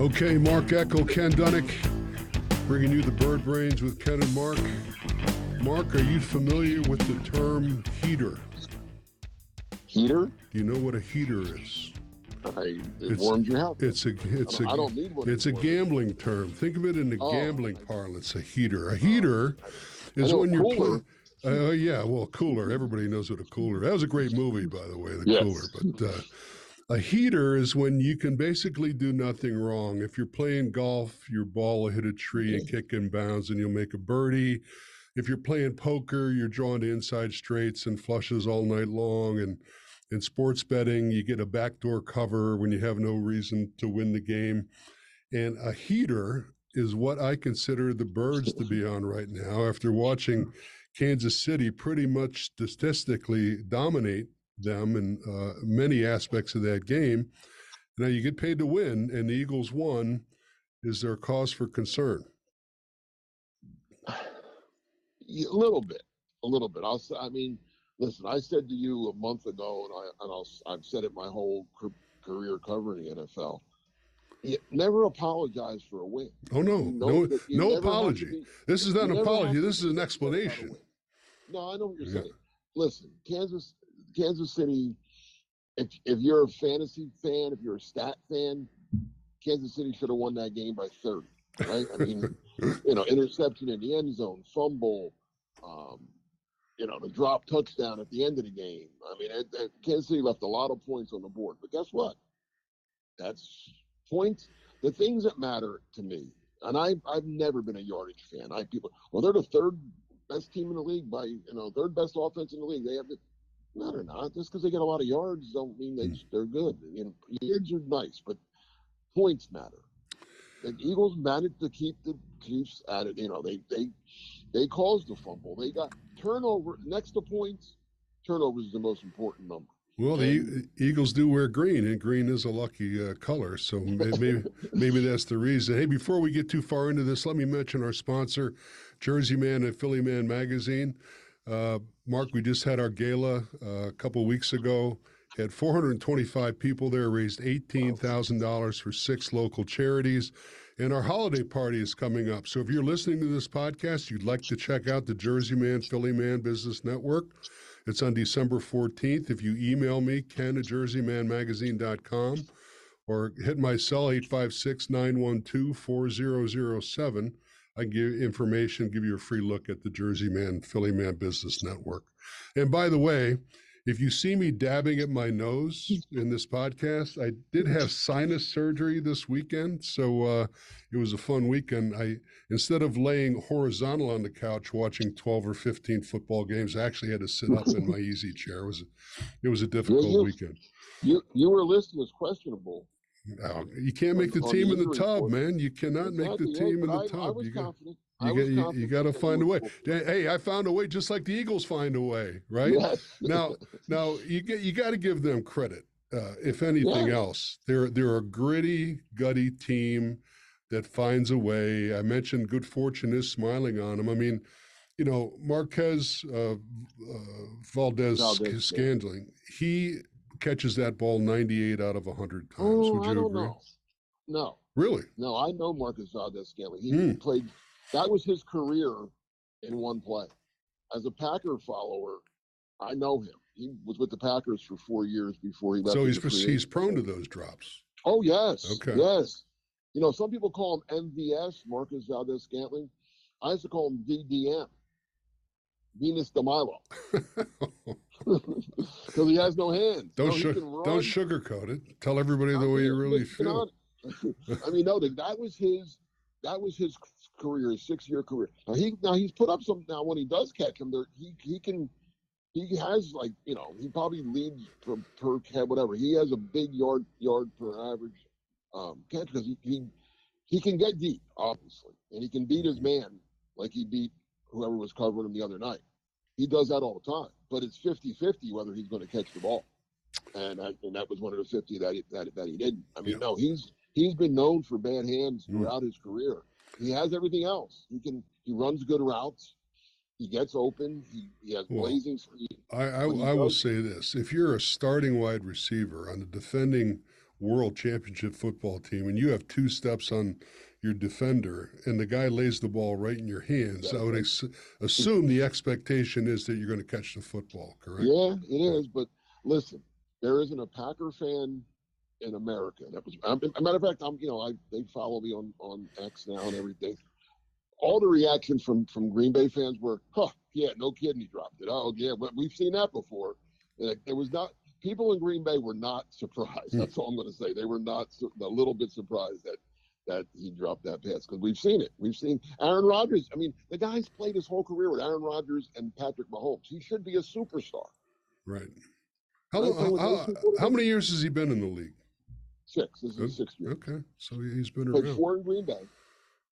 Okay, Mark Eckel, Ken bringing you the Bird Brains with Ken and Mark. Mark, are you familiar with the term heater? Heater? Do you know what a heater is? I, it It's- warms your house. It's a it's I a don't- I don't need one it's a gambling term. Think of it in the Oh, gambling parlance. A heater. A heater is when you're playing. Uh, yeah, well, cooler. Everybody knows what a cooler. That was a great movie, by the way. The Yes. cooler, but. Uh, a heater is when you can basically do nothing wrong. If you're playing golf, your ball will hit a tree and kick in bounds and you'll make a birdie. If you're playing poker, you're drawn to inside straights and flushes all night long. And in sports betting, you get a backdoor cover when you have no reason to win the game. And a heater is what I consider the birds to be on right now after watching Kansas City pretty much statistically dominate them and uh, many aspects of that game. Now you get paid to win, and the Eagles won. Is there cause for concern? A little bit, a little bit. I'll. I mean, listen. I said to you a month ago, and I and I'll, I've said it my whole career covering the NFL. You never apologize for a win. Oh no, You know no, no never have to apology. be- This is not an apology. This is an upset about a explanation. No, I know what you're Yeah. saying. Listen, Kansas, Kansas City. If if you're a fantasy fan, if you're a stat fan, Kansas City should have won that game by 30. Right? I mean, you know, interception in the end zone, fumble, um, you know, the drop touchdown at the end of the game. I mean, it, it, Kansas City left a lot of points on the board. But guess what? That's points. The things that matter to me, and I, I've never been a yardage fan. I people, well, they're the third best team in the league by, you know, third best offense in the league. They have the, no, they're not. Just because they get a lot of yards don't mean they, they're good. You know, yards are nice, but points matter. The Eagles managed to keep the Chiefs at it. You know, they they they caused the fumble. They got turnover next to points. Turnovers is the most important number. Well, the Eagles do wear green, and green is a lucky uh, color. So maybe maybe that's the reason. Hey, before we get too far into this, let me mention our sponsor, Jersey Man and Philly Man Magazine. Uh, Mark, we just had our gala uh, a couple weeks ago. Had 425 people there, raised $18,000 for six local charities. And our holiday party is coming up. So if you're listening to this podcast, you'd like to check out the Jersey Man, Philly Man Business Network. It's on December 14th. If you email me, ken at jerseymanmagazine.com or hit my cell, 856 912 4007. I can give information, give you a free look at the Jersey Man, Philly Man Business Network. And by the way, if you see me dabbing at my nose in this podcast, I did have sinus surgery this weekend, so uh, it was a fun weekend. I instead of laying horizontal on the couch watching twelve or fifteen football games, I actually had to sit up in my easy chair. It was it was a difficult you- weekend. You you were listed as questionable. No, you can't make the team in the tub, man. You cannot make the team in the tub. You got you got you, got to find a way. Hey, I found a way, just like the Eagles find a way, right? Now, now you get you got to give them credit. Uh, if anything Yeah. else, they're they're a gritty, gutty team that finds a way. I mentioned good fortune is smiling on them. I mean, you know, Marquez uh, uh, Valdez, Valdez, yeah. Scantling, he catches that ball 98 out of 100 times. Oh, Would you I don't agree? know. No, Really? no, I know Marcus Valdez Scantling. He Hmm. played. That was his career in one play. As a Packer follower, I know him. He was with the Packers for four years before he left. So he's he's prone to those drops. Oh yes. Okay. Yes. You know, some people call him MVS, Marcus Valdez Scantling. I used to call him VDM, Venus de Milo, because he has no hands. Don't No, su- don't sugarcoat it. Tell everybody I the way mean, you really feel. I mean, no, that that was his. That was his career, his six-year career. Now he now he's put up some. Now when he does catch him, there he he can. He has like you know he probably leads per, per head whatever. He has a big yard yard per average um, catch because he, he he can get deep obviously, and he can beat his man like he beat whoever was covering him the other night. He does that all the time, but it's 50-50 whether he's going to catch the ball, and I, and that was one of the fifty that he, that that he didn't. I mean, Yeah. no, he's he's been known for bad hands Mm. throughout his career. He has everything else. He can he runs good routes. He gets open. He, he has Well, blazing speed. I, I, I will say this: if you're a starting wide receiver on the defending world championship football team and you have two steps on your defender and the guy lays the ball right in your hands, I would ex- assume the expectation is that you're going to catch the football, correct? Yeah, it is. But listen, there isn't a Packer fan in America that was. I'm, a matter of fact, I'm. You know, I they follow me on on X now and everything. All the reactions from from Green Bay fans were, "Huh, yeah, no kidding, he dropped it. Oh yeah, but we've seen that before." It was not. People in Green Bay were not surprised. Hmm. That's all I'm going to say. They were not a little bit surprised that that he dropped that pass because we've seen it. We've seen Aaron Rodgers. I mean, the guy's played his whole career with Aaron Rodgers and Patrick Mahomes. He should be a superstar. Right. How, long, how, those two quarterbacks. how many years has he been in the league? Six. This is Good. his sixth year. Okay, so he- he's been Played around. four in Green Bay,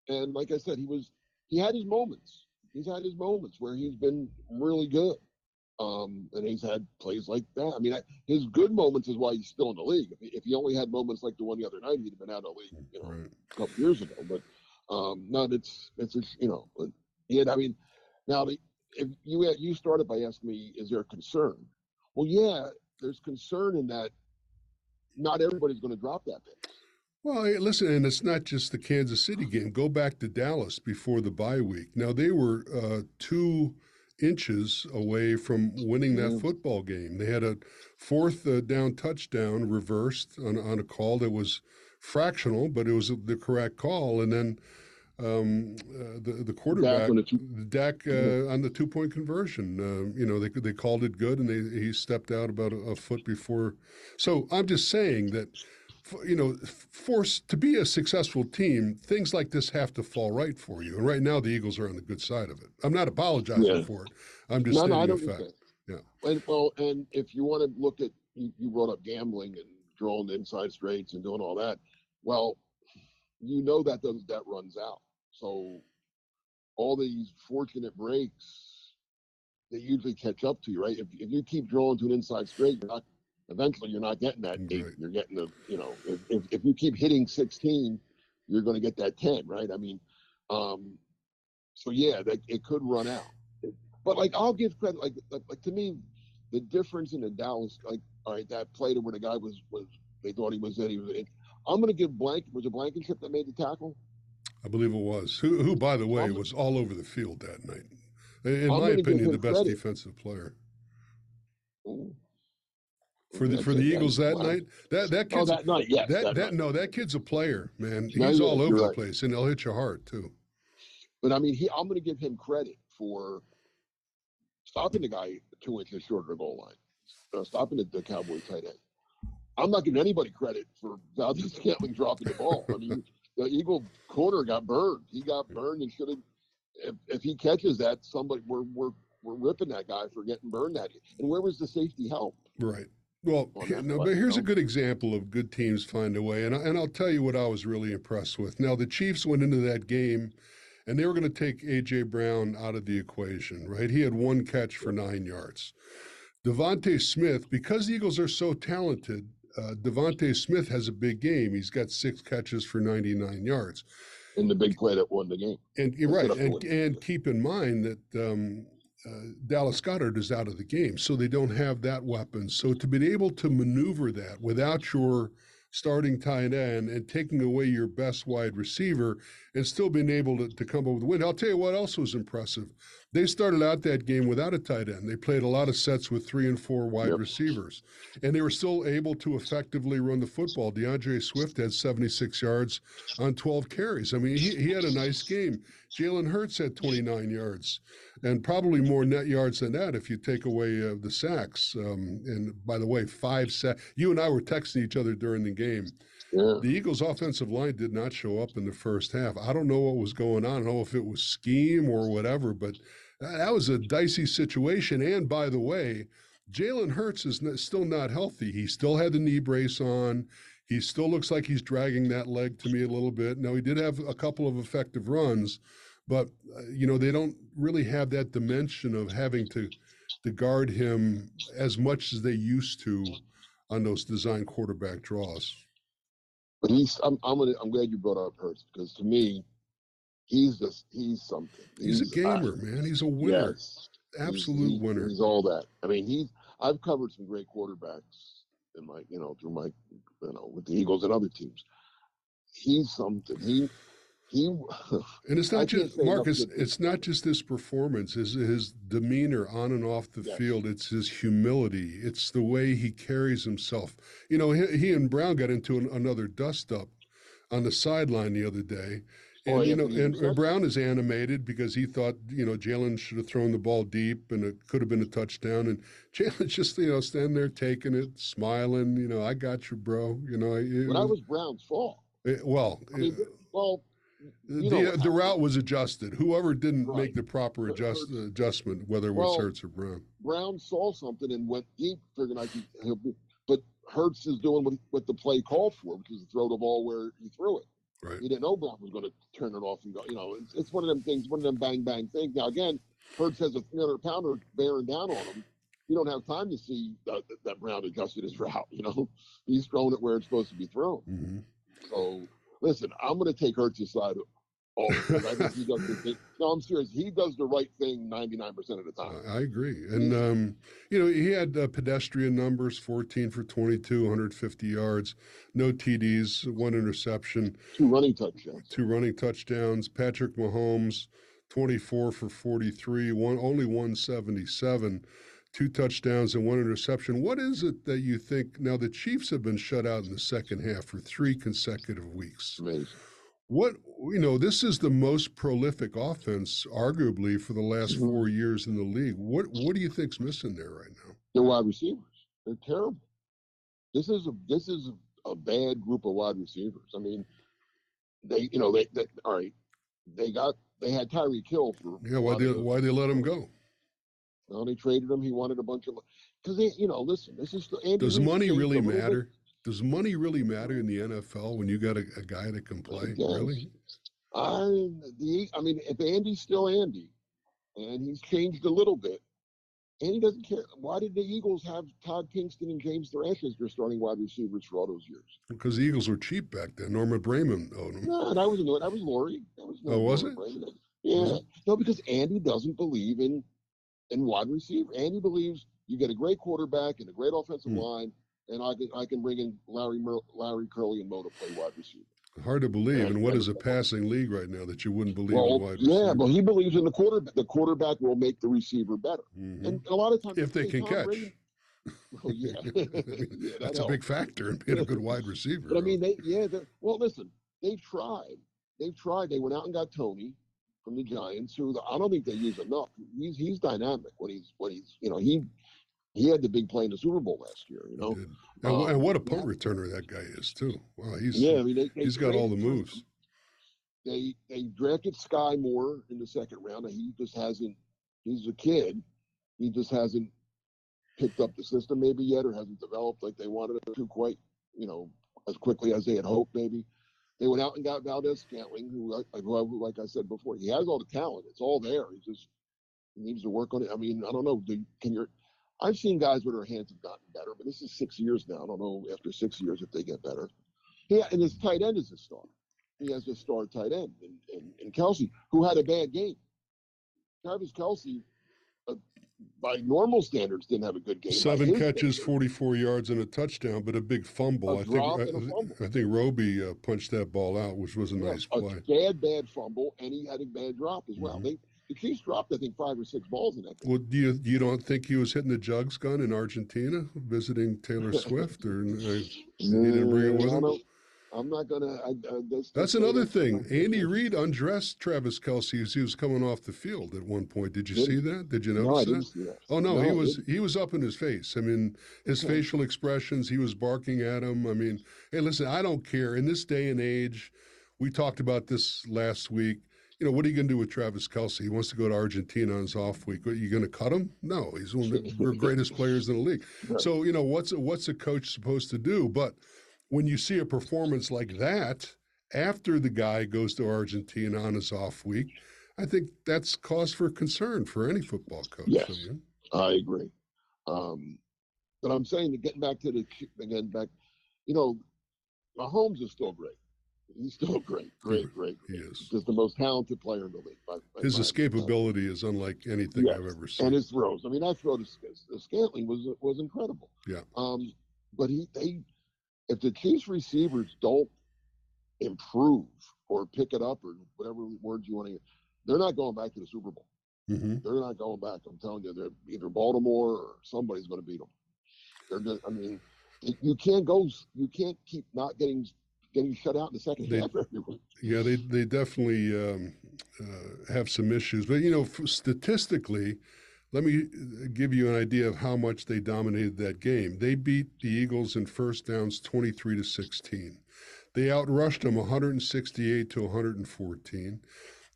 and like I said, he was he had his moments. He's had his moments where he's been really good, um, and he's had plays like that. I mean, I, his good moments is why he's still in the league. If he, if he only had moments like the one the other night, he'd have been out of the league, you know, Right. a couple years ago. But um, no, it's it's just, you know, but yeah, I mean, now the, if you you started by asking me, is there a concern? Well, yeah, there's concern in that not everybody's going to drop that pass. Well, listen, and it's not just the Kansas City game. Go back to Dallas before the bye week. Now they were uh, two inches away from winning that Mhm. football game. They had a fourth uh, down touchdown reversed on, on a call that was fractional, but it was the correct call. And then um, uh, the the quarterback, on the two- Dak uh, on the two point conversion. Uh, you know, they they called it good, and they he stepped out about a, a foot before. So I'm just saying that you know, for s- to be a successful team, things like this have to fall right for you. And right now, the Eagles are on the good side of it. I'm not apologizing Yeah. for it. I'm just no, no, I stating think fact. Yeah. And well, and if you want to look at you, you brought up gambling and drawing the inside straights and doing all that. Well, you know that does that runs out. So all these fortunate breaks, they usually catch up to you, right? If if you keep drawing to an inside straight, you're not. Eventually, you're not getting that eight. Right. You're getting the, you know, if, if, if you keep hitting 16, you're going to get that 10, right? I mean, um, so yeah, that it could run out. But like I'll give credit, like, like like to me, the difference in the Dallas, like all right, that play to where the guy was was they thought he was in, he was in. I'm gonna give blank was it Blankenship that made the tackle? I believe it was. Who, who by the way, I'm- was all over the field that night. In I'm my opinion, the best credit. defensive player Ooh. For the for the Eagles that night. That that Oh, kid's that night, yes. that that that no, that kid's a player, man. He's he all over you're the right. place, and he'll hit you hard too. But I mean, he I'm gonna give him credit for stopping the guy two inches short of the goal line, uh, stopping the, the Cowboy tight end. I'm not giving anybody credit for Valdez Scantling dropping the ball. I mean, the Eagle corner got burned. He got burned and should have. If, if he catches that, somebody we're we're we're ripping that guy for getting burned that. And where was the safety help? Right. Well, no, but here's a good example of good teams find a way, and I, and I'll tell you what I was really impressed with. Now the Chiefs went into that game, and they were going to take AJ Brown out of the equation. Right? He had one catch for nine yards. DeVonta Smith, because the Eagles are so talented, uh, DeVonta Smith has a big game. He's got six catches for 99 yards. In the big play that won the game. And you're right. And, and keep in mind that um, uh, Dallas Goedert is out of the game, so they don't have that weapon. So to be able to maneuver that without your starting tight end and taking away your best wide receiver and still being able to, to come up with a win. I'll tell you what else was impressive. They started out that game without a tight end. They played a lot of sets with three and four wide Yep. receivers, and they were still able to effectively run the football. D'Andre Swift had 76 yards on 12 carries. I mean, he, he had a nice game. Jalen Hurts had 29 yards, and probably more net yards than that if you take away uh, the sacks. Um, and by the way, five sacks. You and I were texting each other during the game. The Eagles' offensive line did not show up in the first half. I don't know what was going on. I don't know if it was scheme or whatever, but that that was a dicey situation. And by the way, Jalen Hurts is still not healthy. He still had the knee brace on. He still looks like he's dragging that leg to me a little bit. Now, he did have a couple of effective runs, but, uh, you know, they don't really have that dimension of having to, to guard him as much as they used to on those design quarterback draws. But he's I'm I'm gonna I'm glad you brought up Hurts because to me, he's just he's something. He's a uh, gamer, man. He's a winner. Yes. He's- Absolute he- winner. He's all that. I mean, he's I've covered some great quarterbacks, in my, you know, through my, you know, with the Eagles and other teams. He's something. He he. And it's not can't just Marcus. It's not just his performance. His his demeanor on and off the Yes. field. It's his humility. It's the way he carries himself. You know, he, he and Brown got into an, another dust up on the sideline the other day. Oh, and Oh, you know, and. Brown is animated because he thought you know Jalen should have thrown the ball deep and it could have been a touchdown. And Jalen's just you know standing there taking it, smiling. You know, I got you, bro. You know, it But that was Brown's fault. it- well. I mean, it- well, the, know, the route was adjusted. Whoever didn't make the proper adjust, adjustment, whether it was Well, Hurts or Brown. Brown saw something and went deep, figuring I could. He'll be, but Hurts is doing what, what the play called for, which is to throw the ball where he threw it. Right. He didn't know Brown was going to turn it off and go. You know, it's, it's one of them things, one of them bang bang things. Now again, Hurts has a 300 pounder bearing down on him. You don't have time to see that, that Brown adjusted his route. You know, he's thrown it where it's supposed to be thrown. hmm So listen, I'm going to take Hurts's side. Oh, I think he does the thing. No, I'm serious. He does the right thing 99% of the time. I agree. And, um, you know, he had uh, pedestrian numbers 14 for 22, 150 yards, no TDs, one interception, Two running touchdowns. two running touchdowns. Patrick Mahomes, 24 for 43, one only 177, two touchdowns and one interception. What is it that you think? Now, the Chiefs have been shut out in the second half for three consecutive weeks. Amazing. What you know, this is the most prolific offense, arguably, for the last Mhm. four years in the league. What what do you think's missing there right now? They're wide receivers. They're terrible. This is a this is a, bad group of wide receivers. I mean, they you know they, they all right. They got they had Tyreek Hill for Yeah, why they why did they let him go? Well, they traded him. He wanted a bunch of because they you know listen. This is the Andy Does Reid money really a little bit. matter? Does money really matter in the NFL when you got a, a guy that can play? Really? I the I mean, if Andy's still Andy, and he's changed a little bit, Andy doesn't care. Why did the Eagles have Todd Pinkston and James Thrash as their starting wide receivers for all those years? Because the Eagles were cheap back then. Norman Braman owned them. No, I wasn't that was Laurie. That was Oh, was Laurie it? Brady. Yeah, Was it? no, because Andy doesn't believe in in wide receiver. Andy believes you get a great quarterback and a great offensive Hmm. line, and I can I can bring in Larry Mer, Larry Curly and Mo to play wide receiver. Hard to believe. Yeah, And what is a passing league right now that you wouldn't believe in Well, wide yeah, but he believes in the quarterback. The quarterback will make the receiver better. Mhm. And a lot of times, If they can Tom catch. Brady- oh yeah, yeah that That's a big factor in being a good wide receiver. But I mean, they yeah. Well, listen, they've tried. They've tried. They went out and got Toney from the Giants, who the, I don't think they use enough. He's he's dynamic when he's when he's you know he he had the big play in the Super Bowl last year. You know. And, wh- and what a Um, punt returner that guy is too. Wow, he's yeah. I mean, they, they he's got all the traded for him. moves. They they drafted Skyy Moore in the second round, and he just hasn't. He's a kid. He just hasn't picked up the system maybe yet, or hasn't developed like they wanted him to quite, you know, as quickly as they had hoped. Maybe they went out and got Valdez Scantling, who, who, like I said before, he has all the talent. It's all there. He just he needs to work on it. I mean, I don't know. Do, can you? I've seen guys where their hands have gotten better, but this is six years now. I don't know after six years if they get better. Yeah, and his tight end is a star. He has a star tight end, and, and, and Kelce, who had a bad game. Travis Kelce, by normal standards, didn't have a good game. Seven catches, standards, 44 yards, and a touchdown, but a big fumble. A I think I, a fumble. I think Roby uh, punched that ball out, which was a yeah, nice a play. bad, bad fumble, and he had a bad drop as well. Mhm. They the Chiefs dropped, I think, five or six balls in that game. Well, do you you don't think he was hitting the jugs gun in Argentina visiting Taylor Swift, or uh, he didn't bring it with him? I'm not gonna. I, I, that's, That's another thing. Andy Reid undressed Travis Kelce as he was coming off the field at one point. Did you Did see that? Did you No, notice didn't that? that. Oh no, No, he was he was up in his face. I mean, his Okay. facial expressions, he was barking at him. I mean, hey, listen, I don't care. In this day and age, we talked about this last week. You know, what are you going to do with Travis Kelce? He wants to go to Argentina on his off week. Are you going to cut him? No, he's one of the greatest players in the league. Right. So, you know, what's a, what's a coach supposed to do? But when you see a performance like that after the guy goes to Argentina on his off week, I think that's cause for concern for any football coach. Yes. I mean, I agree. Um, but I'm saying that getting back to the again back, you know, Mahomes is still great. He's still great, great, great. he is. Just the most talented player in the league. by- by His escapability is unlike anything Yes. I've ever seen. and his throws. I mean, that throw to Scantling was was incredible. Yeah. Um, but he they if the Chiefs receivers don't improve or pick it up or whatever words you want to use, they're not going back to the Super Bowl. hmm They're not going back. I'm telling you, they're either Baltimore or somebody's going to beat them. They're just, I mean, you can't go, you can't keep not getting getting shut out in the second They- half. Yeah, they they definitely um, uh, have some issues, but you know, statistically, let me uh, give you an idea of how much they dominated that game. They beat the Eagles in first downs twenty three to sixteen. They outrushed them one hundred and sixty eight to one hundred and fourteen.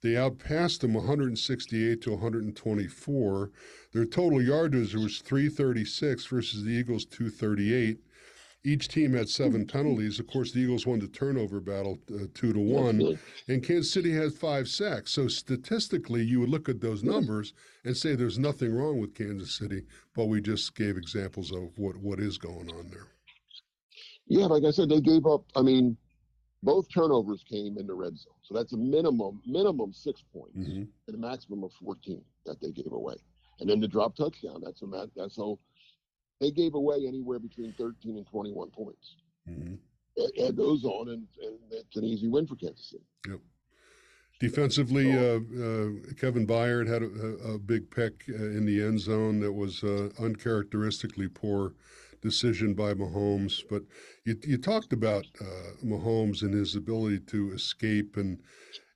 They outpassed them 168 to 124. Their total yardage was 336 versus the Eagles 238. Each team had seven penalties. Of course, the Eagles won the turnover battle uh, two to one, Absolutely. and Kansas City had five sacks. So statistically, you would look at those numbers and say there's nothing wrong with Kansas City, but we just gave examples of what, what is going on there. Yeah, like I said, they gave up. I mean, both turnovers came in the red zone, so that's a minimum minimum six points Mhm. and a maximum of fourteen that they gave away, and then the drop touchdown. That's a that's so they gave away anywhere between thirteen and twenty one points. Mhm. Add- those on, and, and it's an easy win for Kansas City. Yep. Defensively, uh, uh, Kevin Byard had a, a, a big pick uh, in the end zone that was uh, uncharacteristically poor decision by Mahomes. But you, you talked about uh, Mahomes and his ability to escape and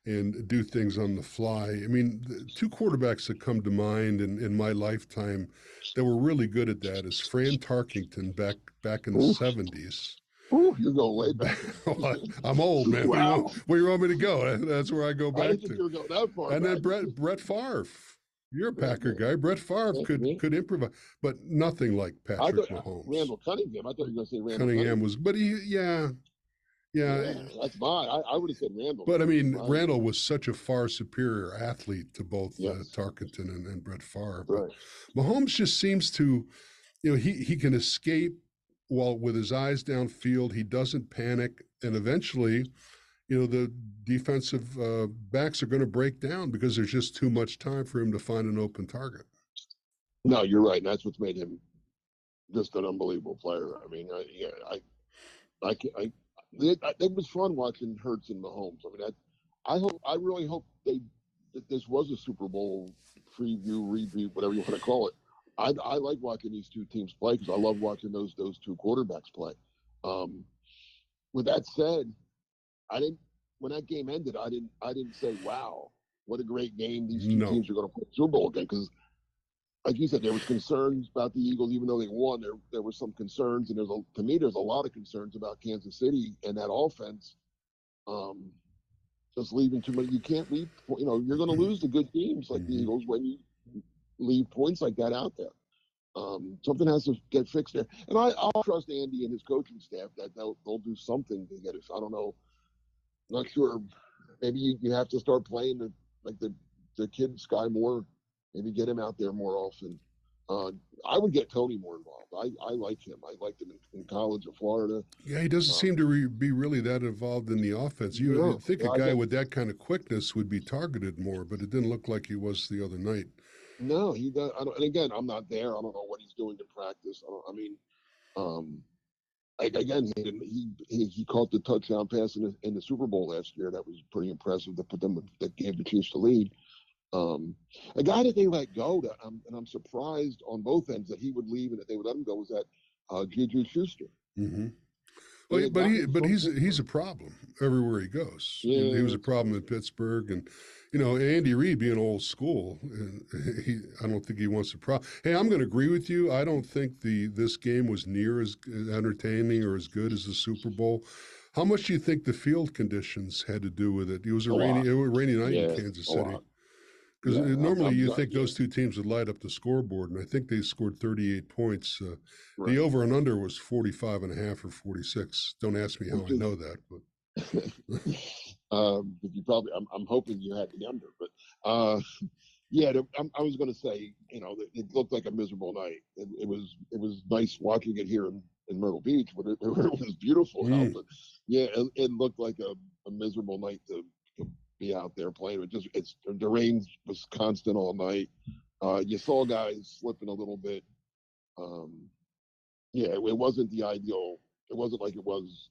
and do things on the fly. I mean, the two quarterbacks that come to mind in, in my lifetime that were really good at that is Fran Tarkenton back back in the Oof. seventies. Ooh, you're going way back. I'm old, man. Where, you Wow. where you want me to go? That's where I go I back think to. you were going that far. And then. Brett Brett Favre. You're a Packer guy. Brett Favre Yeah, could yeah. could improvise, but nothing like I Patrick thought Mahomes. Randall Cunningham. I thought you were going to say Randall Cunningham was, but he, yeah, yeah. Yeah, that's fine. I, I would have said Randall. But I mean, Right. Randall was such a far superior athlete to both uh, Tarkenton and, and Brett Favre. But Right. Mahomes just seems to, you know, he he can escape while with his eyes downfield. He doesn't panic, and eventually, you know, the defensive uh, backs are going to break down because there's just too much time for him to find an open target. No, you're right. And that's what's made him just an unbelievable player. I mean, I, yeah, I, I, I, it, it was fun watching Hurts and Mahomes. I mean, I, I hope, I really hope they, that this was a Super Bowl preview, review, whatever you want to call it. I, I like watching these two teams play because I love watching those those two quarterbacks play. Um, with that said, I didn't when that game ended. I didn't I didn't say, "Wow, what a great game these two No. teams are going to play Super Bowl again." Because like you said, there was concerns about the Eagles, even though they won. There there were some concerns, and there's a to me there's a lot of concerns about Kansas City and that offense. Um, just leaving too many. You can't leave. You know, you're going to lose to good teams like the Mhm. Eagles when you leave points like that out there. Um, something has to get fixed there, and I, I'll trust Andy and his coaching staff that they'll they'll do something to get it. I don't know. Not sure. Maybe you, you have to start playing the like the the kid Skyy Moore. Maybe get him out there more often. Uh, I would get Toney more involved. I, I like him. I liked him in, in college in Florida. Yeah, he doesn't Uh, seem to re- be really that involved in the offense. You think yeah, a guy with that kind of quickness would be targeted more, but it didn't look like he was the other night. No, he does. I don't, and again, I'm not there. I don't know what he's doing in practice. I, don't, I mean, um, like again, he, didn't- he he he caught the touchdown pass in the, in the Super Bowl last year. That was pretty impressive. That put them that gave the Chiefs the lead. Um, a guy that they let go, that I'm, and I'm surprised on both ends that he would leave and that they would let him go was that uh, Juju Schuster. hmm Well, but he, but he's he's a problem everywhere he goes. He- he was a problem in Pittsburgh, and you know Andy Reid being old school, he I don't think he wants to pro. Hey, I'm going to agree with you. I don't think the this game was near as entertaining or as good as the Super Bowl. How much do you think the field conditions had to do with it? It was a, A rainy, lot. it was a rainy night Yeah, in Kansas a City. lot. Because Yeah, I'm- normally I'm you think yeah. those two teams would light up the scoreboard, and I think they scored 38 points. Uh, Right. The over and under was 45 and a half or 46. Don't ask me how I know that, but um, but you probably, I'm, I'm hoping you had the under, but uh, yeah, the, I'm, I was going to say, you know, it, looked like a miserable night. It, it was, it was nice watching it here in, in Myrtle Beach, but it, it was beautiful out. Mm. But yeah, it, it looked like a, a miserable night to be out there playing. It just, it's the rain was constant all night. Uh, you saw guys slipping a little bit. Um, yeah, it, it wasn't the ideal. It wasn't like it was,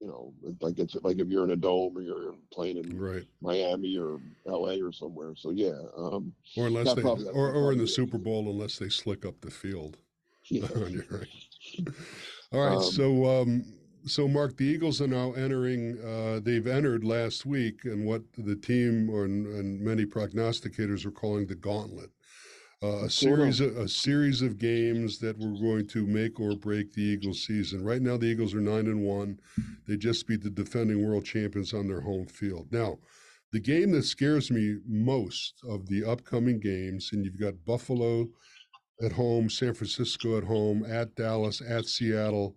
you know, like it's like if you're in a dome or you're playing in Right. Miami or L.A. or somewhere. So yeah, um, Or unless they, probably- or, or in the. Super Bowl, unless they slick up the field. yeah. you, right? All right. Um, so, um, so Mark, the Eagles are now entering. Uh, they've entered last week, and what the team or and many prognosticators are calling the gauntlet. Uh, a series, of, a series of games that were going to make or break the Eagles' season. Right now, the Eagles are nine and one. They just beat the defending world champions on their home field. Now, the game that scares me most of the upcoming games, and you've got Buffalo at home, San Francisco at home, at Dallas, at Seattle,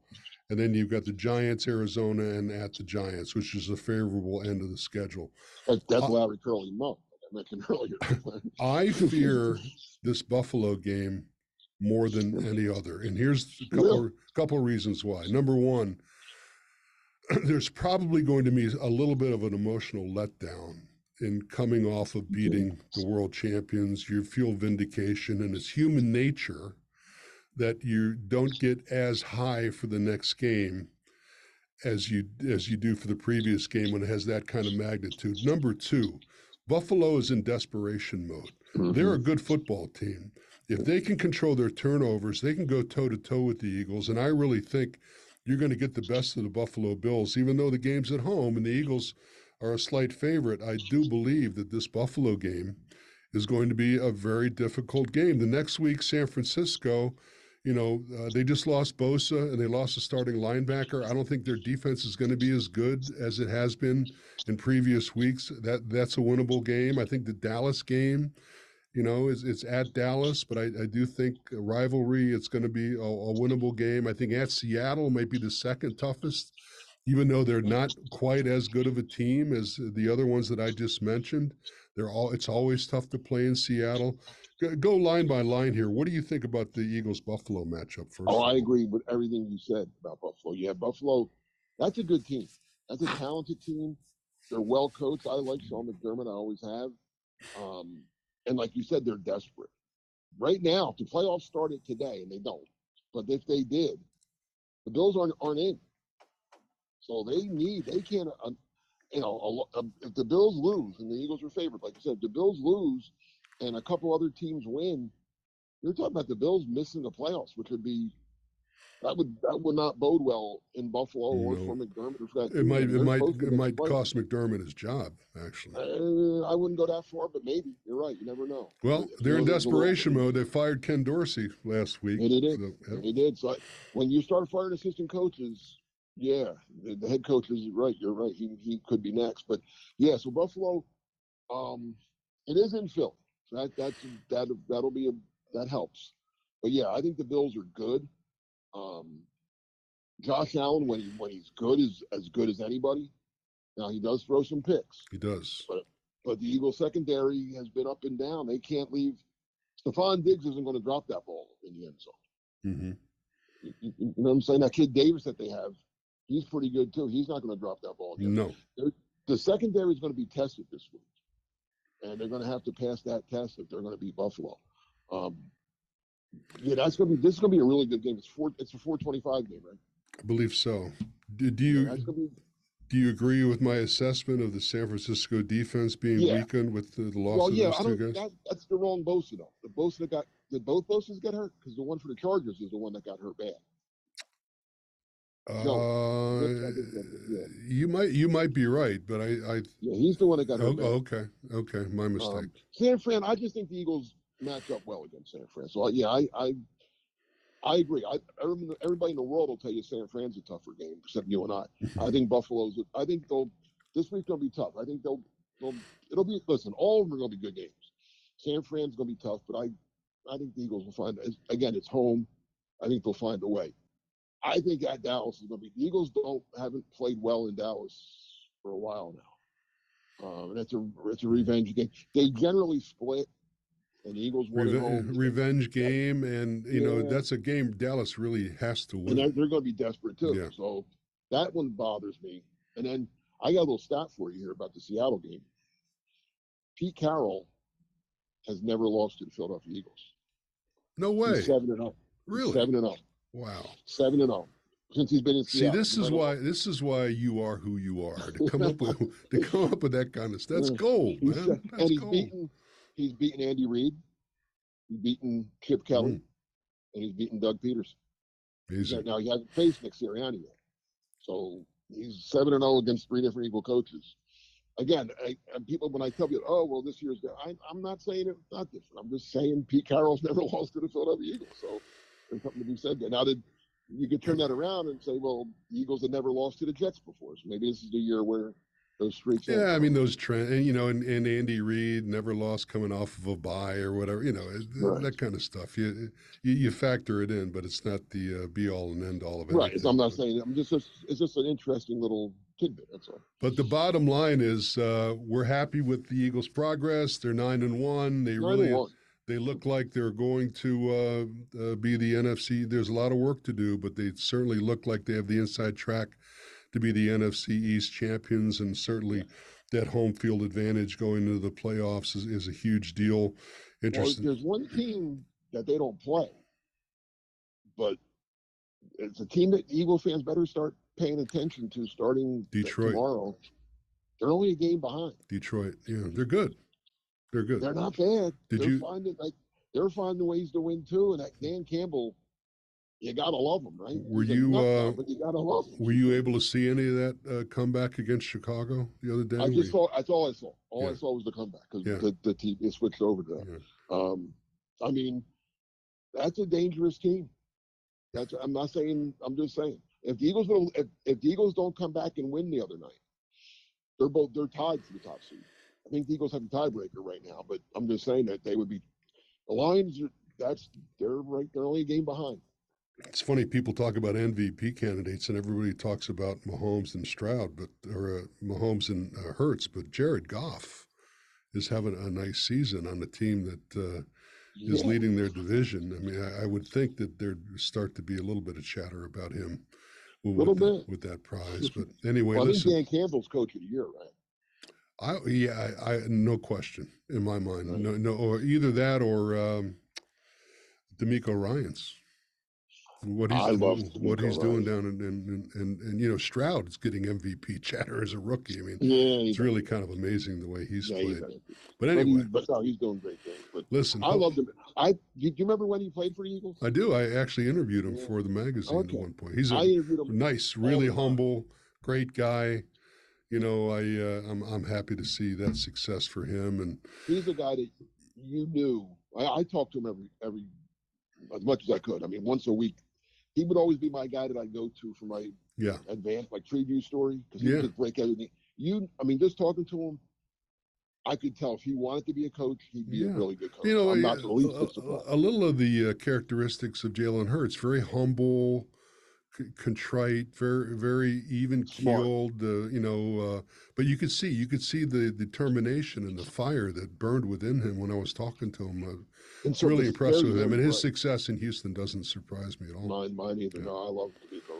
and then you've got the Giants, Arizona, and at the Giants, which is a favorable end of the schedule. That, that's Uh, Larry Curly Monk, I mentioned earlier. I fear this Buffalo game more than any other, and here's a couple Really? couple reasons why. Number one, there's probably going to be a little bit of an emotional letdown in coming off of beating the world champions. You feel vindication, and it's human nature that you don't get as high for the next game as you as you do for the previous game when it has that kind of magnitude. Number two, Buffalo is in desperation mode. They're mm-hmm. a good football team. If they can control their turnovers, they can go toe to toe with the Eagles. And I really think you're going to get the best of the Buffalo Bills, even though the game's at home and the Eagles are a slight favorite. I do believe that this Buffalo game is going to be a very difficult game. The next week, San Francisco, you know, uh, they just lost Bosa and they lost a starting linebacker. I don't think their defense is going to be as good as it has been in previous weeks. That that's a winnable game. I think the Dallas game, you know, is it's at Dallas, but I, I do think rivalry. It's going to be a, a winnable game. I think at Seattle might be the second toughest, even though they're not quite as good of a team as the other ones that I just mentioned. They're all. It's always tough to play in Seattle. Go, line by line here. What do you think about the Eagles Buffalo matchup first? Oh, I agree with everything you said about Buffalo. Yeah, Buffalo, that's a good team. That's a talented team. They're well coached. I like Sean McDermott. I always have. Um, and like you said, they're desperate. Right now, the playoffs started today, and they don't, but if they did, the Bills aren't aren't in. So they need. They can't. Uh, you know, a, lo- uh, if the Bills lose and the Eagles are favored, like you said, if the Bills lose and a couple other teams win, you're talking about the Bills missing the playoffs, which would be that would that would not bode well in Buffalo or for McDermott or for that. It team. might. It might. It might cost McDermott his job. Actually. Uh, I wouldn't go that far, but maybe you're right. You never know. Well, they're in desperation mode. They fired Ken Dorsey last week. They did. so, yeah. They did. So I, when you start firing assistant coaches, yeah, the, the head coach is right. You're right. He he could be next, but yeah. So Buffalo, um, it is in Philly. So that that that'll be a that helps. But yeah, I think the Bills are good. Um, Josh Allen, when he when he's good, is as good as anybody. Now he does throw some picks, He does. but but the Eagles secondary has been up and down. They can't leave. Stefon Diggs isn't going to drop that ball in the end zone. hmm You, you- you know what I'm saying? That kid Davis that they have, he's pretty good too. He's not going to drop that ball again. No. The secondary is going to be tested this week, and they're going to have to pass that test if they're going to beat Buffalo. Um, yeah, that's going to be. This is going to be a really good game. It's four. It's a 425 game, right? I believe so. Do, do you to be. do you agree with my assessment of the San Francisco defense being Yeah. weakened with the, the loss Well, of yeah, those I two guys? That, that's the wrong Bosa though. The Bosa that got did both Bosas get hurt? Because the one for the Chargers is the one that got hurt bad. Uh, No. Yeah. you might you might be right, but I, I Yeah, he's the one that got hurt. oh, okay okay my mistake. Um, San Fran, I just think the Eagles match up well against San Fran. So yeah, I I, I agree. I everybody in the world will tell you San Fran's a tougher game, except you and I. I think Buffalo's. I think they'll this week's gonna be tough. I think they'll they'll it'll be listen. All of them are gonna be good games. San Fran's gonna be tough, but I I think the Eagles will find again. It's home. I think they'll find a way. I think at Dallas is gonna be. The Eagles don't haven't played well in Dallas for a while now. Um, and it's a it's a revenge game. They generally split, and the Eagles won at Reve- home. revenge game, and you know that's a game Dallas really has to and win. they're, they're going to be desperate too. Yeah. So that one bothers me. And then I got a little stat for you here about the Seattle game. Pete Carroll has never lost to the Philadelphia Eagles. No He's way, seven and up. really? Seven and up. Wow. seven and zero since he's been in. See, Seattle. this is and why this is why you are who you are. To come up with to come up with that kind of stuff. That's gold, man. se- and he's gold. beaten. He's beaten Andy Reid. He's beaten Chip Kelly, Mm. and he's beaten Doug Pederson. Amazing. Now he hasn't faced Nick Sirianni yet, so he's seven and zero against three different Eagle coaches. Again, I, and people when I tell you, oh well, this year's good. I, I'm not saying it's not different. I'm just saying Pete Carroll's never lost to the Philadelphia Eagles, so there's something to be said there. Now, did you could turn that around and say, well, Eagles had never lost to the Jets before, so maybe this is the year where those streaks. Yeah, I mean those trends, and you know, and, and Andy Reid never lost coming off of a bye or whatever, you know, Right. that kind of stuff. You, you you factor it in, but it's not the uh, be all and end all of it. right. I'm not saying. I'm just. It's just an interesting little tidbit. That's all. But the bottom line is, uh, we're happy with the Eagles' progress. They're nine and one. They Nine really and one. They look like they're going to uh, uh, be the NFC. There's a lot of work to do, but they certainly look like they have the inside track to be the NFC East champions, and certainly that home field advantage going into the playoffs is, is a huge deal. Well, Interesting. there's one team that they don't play, but it's a team that Eagle fans better start paying attention to starting Detroit. tomorrow. They're only a game behind. Detroit, yeah, they're good. They're good. They're not bad. Did they're you- finding like they're finding ways to win too. And that Dan Campbell, you gotta love him, right? Were He's you, uh, you gotta love him. Were you able to see any of that uh, comeback against Chicago the other day? I just saw. That's all I saw. All Yeah. I saw was the comeback because Yeah. the, the team is switched over to that. Yeah. Um, I mean, that's a dangerous team. That's. I'm not saying. I'm just saying. If the Eagles don't, if, if the Eagles don't come back and win the other night, they're both they're tied for the top seed. I think the Eagles have the tiebreaker right now, but I'm just saying that they would be. The Lions. are- That's they're right. They're only a game behind. It's funny people talk about MVP candidates, and everybody talks about Mahomes and Stroud, but or uh, Mahomes and uh, Hurts, but Jared Goff is having a nice season on a team that uh, is Yeah. leading their division. I mean, I, I would think that there'd start to be a little bit of chatter about him with, that, with that prize. But anyway, Well, I think listen, Dan Campbell's coach of the year, right? I yeah, I, I no question in my mind, Right. no, no, or either that or um, DeMeco Ryans. What he's I love what he's doing down in and, and, and, and you know Stroud is getting MVP chatter as a rookie. I mean, Yeah, it's really kind of amazing the way he's yeah, played. he's, But anyway, he's, but no, he's doing great things. But listen, I loved him. I do you remember when he played for the Eagles? I do. I actually interviewed him Yeah. for the magazine Okay. at one point. He's a I interviewed him. nice, really humble, great guy. You know, I uh, I'm I'm happy to see that success for him and He's a guy that you knew. I, I talked to him every every as much as I could. I mean, once a week. He would always be my guy that I go to for my yeah, advanced, like tree view story, because he Yeah. just break everything. You, I mean, just talking to him, I could tell if he wanted to be a coach, he'd be Yeah. a really good coach. You know, I'm a, not the least a- a little of the uh, characteristics of Jalen Hurts, very humble, c- contrite, very very even keeled. Uh, you know, uh, but you could see you could see the determination and the fire that burned within him when I was talking to him. Uh, And it's so really impressed with him, and his bright. success in Houston doesn't surprise me at all. Mine, mine either. Yeah. No, I love DeMeco Ryan.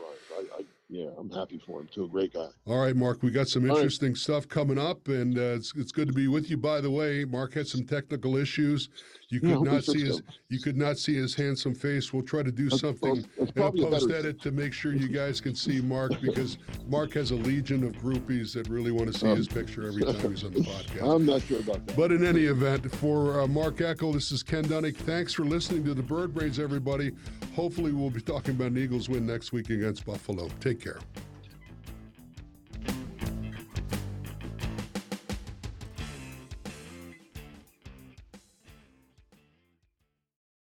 I, I, yeah, I'm happy for him too. Great guy. All right, Mark, we got some All right. interesting stuff coming up, and uh, it's it's good to be with you. By the way, Mark had some technical issues. You could hope he not see his them. you could not see his handsome face. We'll try to do That's- something It's, it's in a probably a post better. edit to make sure you guys can see Mark because Mark has a legion of groupies that really want to see Um, his picture every time he's on the podcast. I'm not sure about that. But in any event, for uh, Mark Eckel, this is Ken Dunek. Thanks for listening to the Bird Brains, everybody. Hopefully, we'll be talking about an Eagles win next week against Buffalo. Take care.